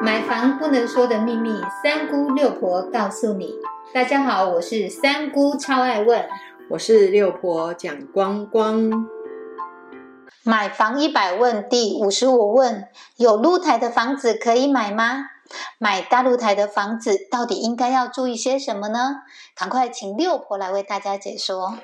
买房不能说的秘密，三姑六婆告诉你。大家好，我是三姑，超爱问。我是六婆蒋光光。买房一百问第五十五问：有露台的房子可以买吗？买大露台的房子到底应该要注意些什么呢？赶快请六婆来为大家解说。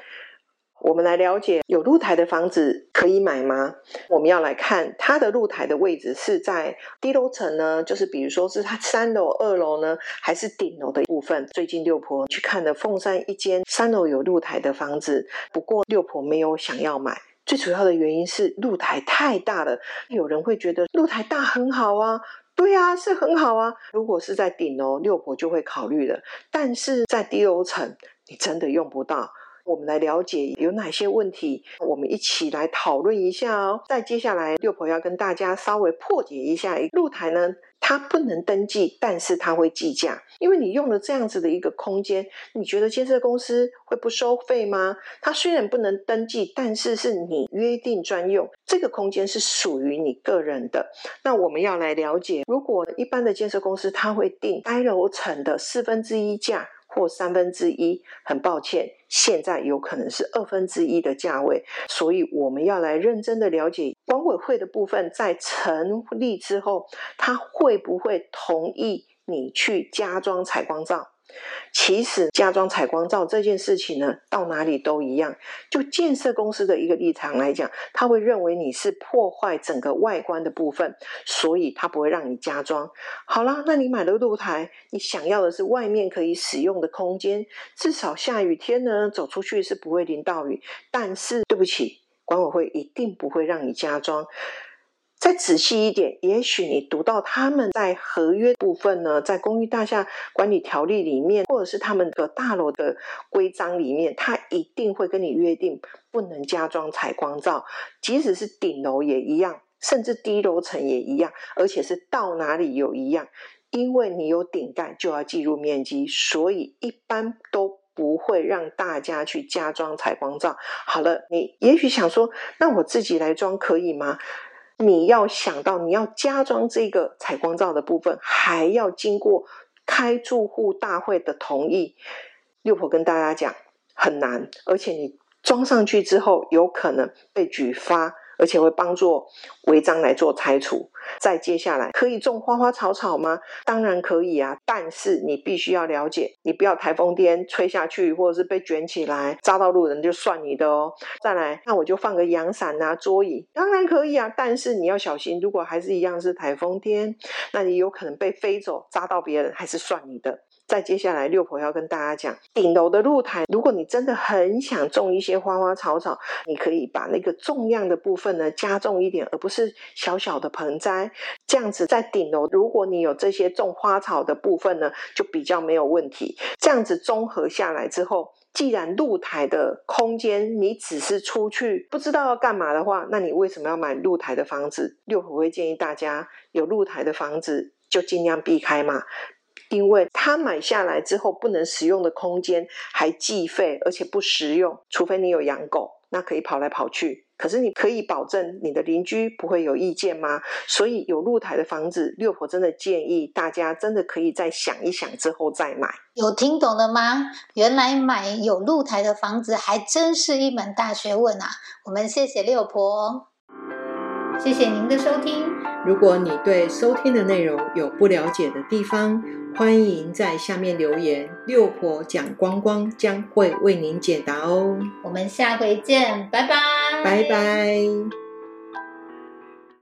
我们来了解有露台的房子可以买吗？我们要来看它的露台的位置是在低楼层呢，就是比如说是它三楼、二楼呢，还是顶楼的部分？最近六婆去看了凤山一间三楼有露台的房子，不过六婆没有想要买，最主要的原因是露台太大了。有人会觉得露台大很好啊，对啊，是很好啊。如果是在顶楼，六婆就会考虑了，但是在低楼层，你真的用不到。我们来了解有哪些问题，我们一起来讨论一下哦。再接下来，六婆要跟大家稍微破解一下，露台呢，它不能登记，但是它会计价，因为你用了这样子的一个空间，你觉得建设公司会不收费吗？它虽然不能登记，但是是你约定专用，这个空间是属于你个人的。那我们要来了解，如果一般的建设公司，它会定该楼层的四分之一价。或三分之一，很抱歉，现在有可能是二分之一的价位，所以我们要来认真的了解管委会的部分，在成立之后，他会不会同意你去加装采光罩？其实加装采光罩这件事情呢，到哪里都一样。就建设公司的一个立场来讲，他会认为你是破坏整个外观的部分，所以他不会让你加装。好啦，那你买了露台，你想要的是外面可以使用的空间，至少下雨天呢，走出去是不会淋到雨。但是对不起，管委会一定不会让你加装。再仔细一点，也许你读到他们在合约部分呢，在公寓大厦管理条例里面，或者是他们的大楼的规章里面，他一定会跟你约定不能加装采光罩，即使是顶楼也一样，甚至低楼层也一样，而且是到哪里有一样，因为你有顶盖就要计入面积，所以一般都不会让大家去加装采光罩。好了，你也许想说，那我自己来装可以吗？你要想到，你要加装这个采光罩的部分，还要经过开住户大会的同意。六婆跟大家讲，很难，而且你装上去之后，有可能被举发。而且会帮助违章来做拆除。再接下来，可以种花花草草吗？当然可以啊，但是你必须要了解，你不要台风天吹下去，或者是被卷起来扎到路人就算你的哦。再来，那我就放个阳伞啊，桌椅，当然可以啊，但是你要小心，如果还是一样是台风天，那你有可能被飞走，扎到别人还是算你的。再接下来，六婆要跟大家讲，顶楼的露台，如果你真的很想种一些花花草草，你可以把那个重量的部分呢加重一点，而不是小小的盆栽。这样子在顶楼，如果你有这些种花草的部分呢，就比较没有问题。这样子综合下来之后，既然露台的空间你只是出去不知道要干嘛的话，那你为什么要买露台的房子？六婆会建议大家有露台的房子就尽量避开嘛。因为他买下来之后不能使用的空间还计费，而且不实用，除非你有养狗，那可以跑来跑去。可是你可以保证你的邻居不会有意见吗？所以有露台的房子，六婆真的建议大家真的可以再想一想之后再买。有听懂了吗？原来买有露台的房子还真是一门大学问啊！我们谢谢六婆，谢谢您的收听。如果你对收听的内容有不了解的地方，欢迎在下面留言，六婆讲光光将会为您解答哦。我们下回见，拜拜，拜拜。